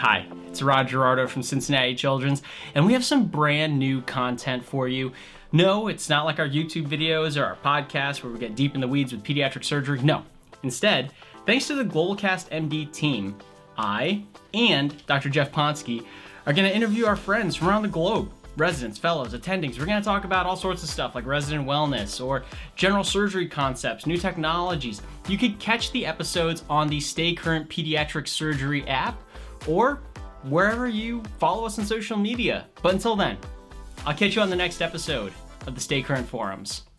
Hi, it's Rod Gerardo from Cincinnati Children's, and we have some brand new content for you. No, it's not like our YouTube videos or our podcast where we get deep in the weeds with pediatric surgery. No. Instead, thanks to the Globalcast MD team, I and Dr. Jeff Ponsky are going to interview our friends from around the globe residents, fellows, attendings. We're going to talk about all sorts of stuff like resident wellness or general surgery concepts, new technologies. You could catch the episodes on the Stay Current Pediatric Surgery app or wherever you follow us on social media. But until then, I'll catch you on the next episode of the Stay Current Forums.